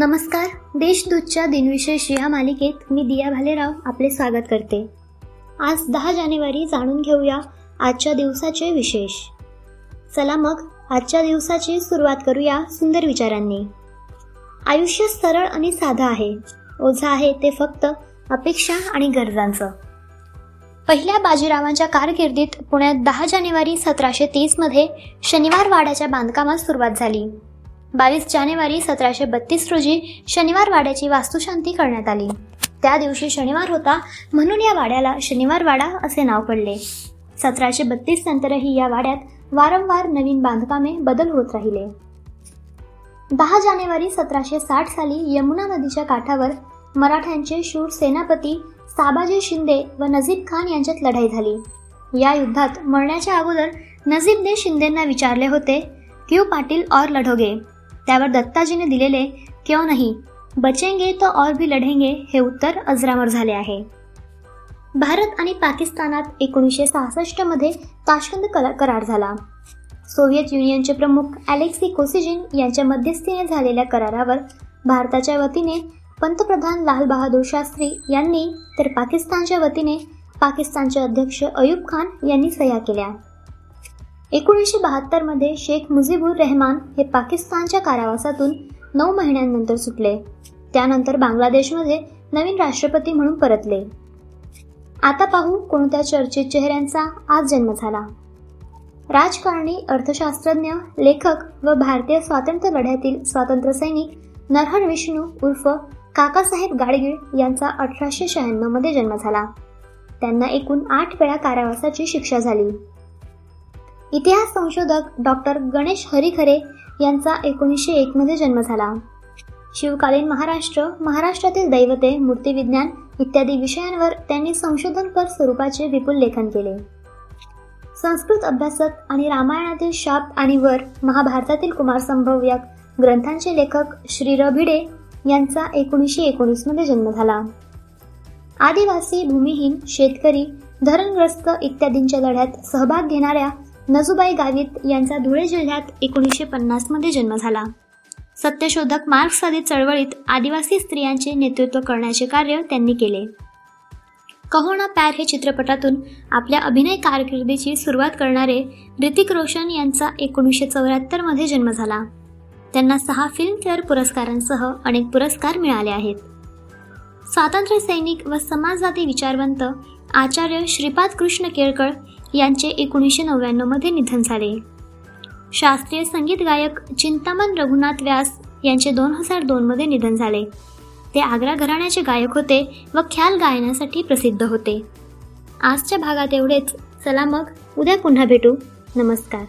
नमस्कार. देशदूतच्या दिनविशेष या मालिकेत मी दिया भालेराव आपले स्वागत करते. आज दहा जानेवारी जाणून घेऊया आजच्या दिवसाचे विशेष. चला मग आजच्या दिवसाची सुरुवात करूया सुंदर विचारांनी. आयुष्य सरळ आणि साधं आहे. ओझं आहे ते फक्त अपेक्षा आणि गरजांचं. पहिल्या बाजीरावांच्या कारकिर्दीत पुण्यात दहा जानेवारी सतराशे तीसमध्ये शनिवार वाड्याच्या बांधकामास सुरुवात झाली. बावीस जानेवारी सतराशे बत्तीस रोजी शनिवार वाड्याची वास्तुशांती करण्यात आली. त्या दिवशी शनिवार होता म्हणून या वाड्याला शनिवार वाडा असे नाव पडले. सतराशे बत्तीस नंतरही या वाड्यात वारंवार नवीन बांधकामे बदल होत राहिले. दहा जानेवारी सतराशे साठ साली यमुना नदीच्या काठावर मराठ्यांचे शूर सेनापती साबाजी शिंदे व नजीब खान यांच्यात लढाई झाली. या युद्धात मरण्याच्या अगोदर नजीबने शिंदेंना विचारले होते क्यू पाटील और लढोगे? त्यावर दत्ताजीने दिलेले क्यों नाही बचेंगे तो और भी लढेंगे हे उत्तर अजरामर झाले आहे. भारत आणि पाकिस्तानात एकोणीसशे सहासष्टमध्ये ताशकंद करार झाला. सोव्हिएत युनियनचे प्रमुख अलेक्सी कोसिजिन यांच्या मध्यस्थीने झालेल्या करारावर भारताच्या वतीने पंतप्रधान लाल बहादूर शास्त्री यांनी तर पाकिस्तानच्या वतीने पाकिस्तानचे अध्यक्ष अयूब खान यांनी सह्या केल्या. एकोणीसशे बहात्तरमध्ये शेख मुजीबुर रेहमान हे पाकिस्तानच्या कारावासातून नऊ महिन्यांनंतर सुटले. त्यानंतर बांगलादेशमध्ये नवीन राष्ट्रपती म्हणून परतले. आता पाहू कोणत्या चर्चित चेहऱ्यांचा आज जन्म झाला. राजकारणी अर्थशास्त्रज्ञ लेखक व भारतीय स्वातंत्र्य लढ्यातील स्वातंत्र्य सैनिक नरहर विष्णू उर्फ काकासाहेब गाडगीळ यांचा अठराशे शहाण्णवमध्ये जन्म झाला. त्यांना एकूण आठ वेळा कारावासाची शिक्षा झाली. इतिहास संशोधक डॉक्टर गणेश हरिखरे यांचा एकोणीसशे एकमध्ये जन्म झाला. शिवकालीन महाराष्ट्र महाराष्ट्रातील दैवते मूर्तिविज्ञान इत्यादी विषयांवर त्यांनी संशोधनपर स्वरूपाचे विपुल लेखन केले. संस्कृत अभ्यासक आणि रामायणातील शाप आणि वर महाभारतातील कुमारसंभव या ग्रंथांचे लेखक श्री र. भिडे यांचा एकोणीसशे एकोणीसमध्ये जन्म झाला. आदिवासी भूमिहीन शेतकरी धरणग्रस्त इत्यादींच्या लढ्यात सहभाग घेणाऱ्या नजुबाई गावित यांचा धुळे जिल्ह्यात एकोणीसशे पन्नासमध्ये जन्म झाला. सत्यशोधक मार्क्सवादी चळवळीत आदिवासी स्त्रियांचे नेतृत्व करण्याचे कार्य त्यांनी केले. कहोना पॅर हे चित्रपटातून आपल्या अभिनय कारकिर्दीची सुरुवात करणारे ऋतिक रोशन यांचा एकोणीसशे चौऱ्याहत्तरमध्ये जन्म झाला. त्यांना सहा फिल्मफेअर पुरस्कारांसह अनेक पुरस्कार मिळाले आहेत. स्वातंत्र्य सैनिक व समाजवादी विचारवंत आचार्य श्रीपाद कृष्ण केळकर यांचे एकोणीसशे नव्याण्णवमध्ये निधन झाले. शास्त्रीय संगीत गायक चिंतामन रघुनाथ व्यास यांचे दोन हजार दोनमध्ये निधन झाले. ते आग्रा घराण्याचे गायक होते व ख्याल गायनासाठी प्रसिद्ध होते. आजच्या भागात एवढेच. चला मग उद्या पुन्हा भेटू. नमस्कार.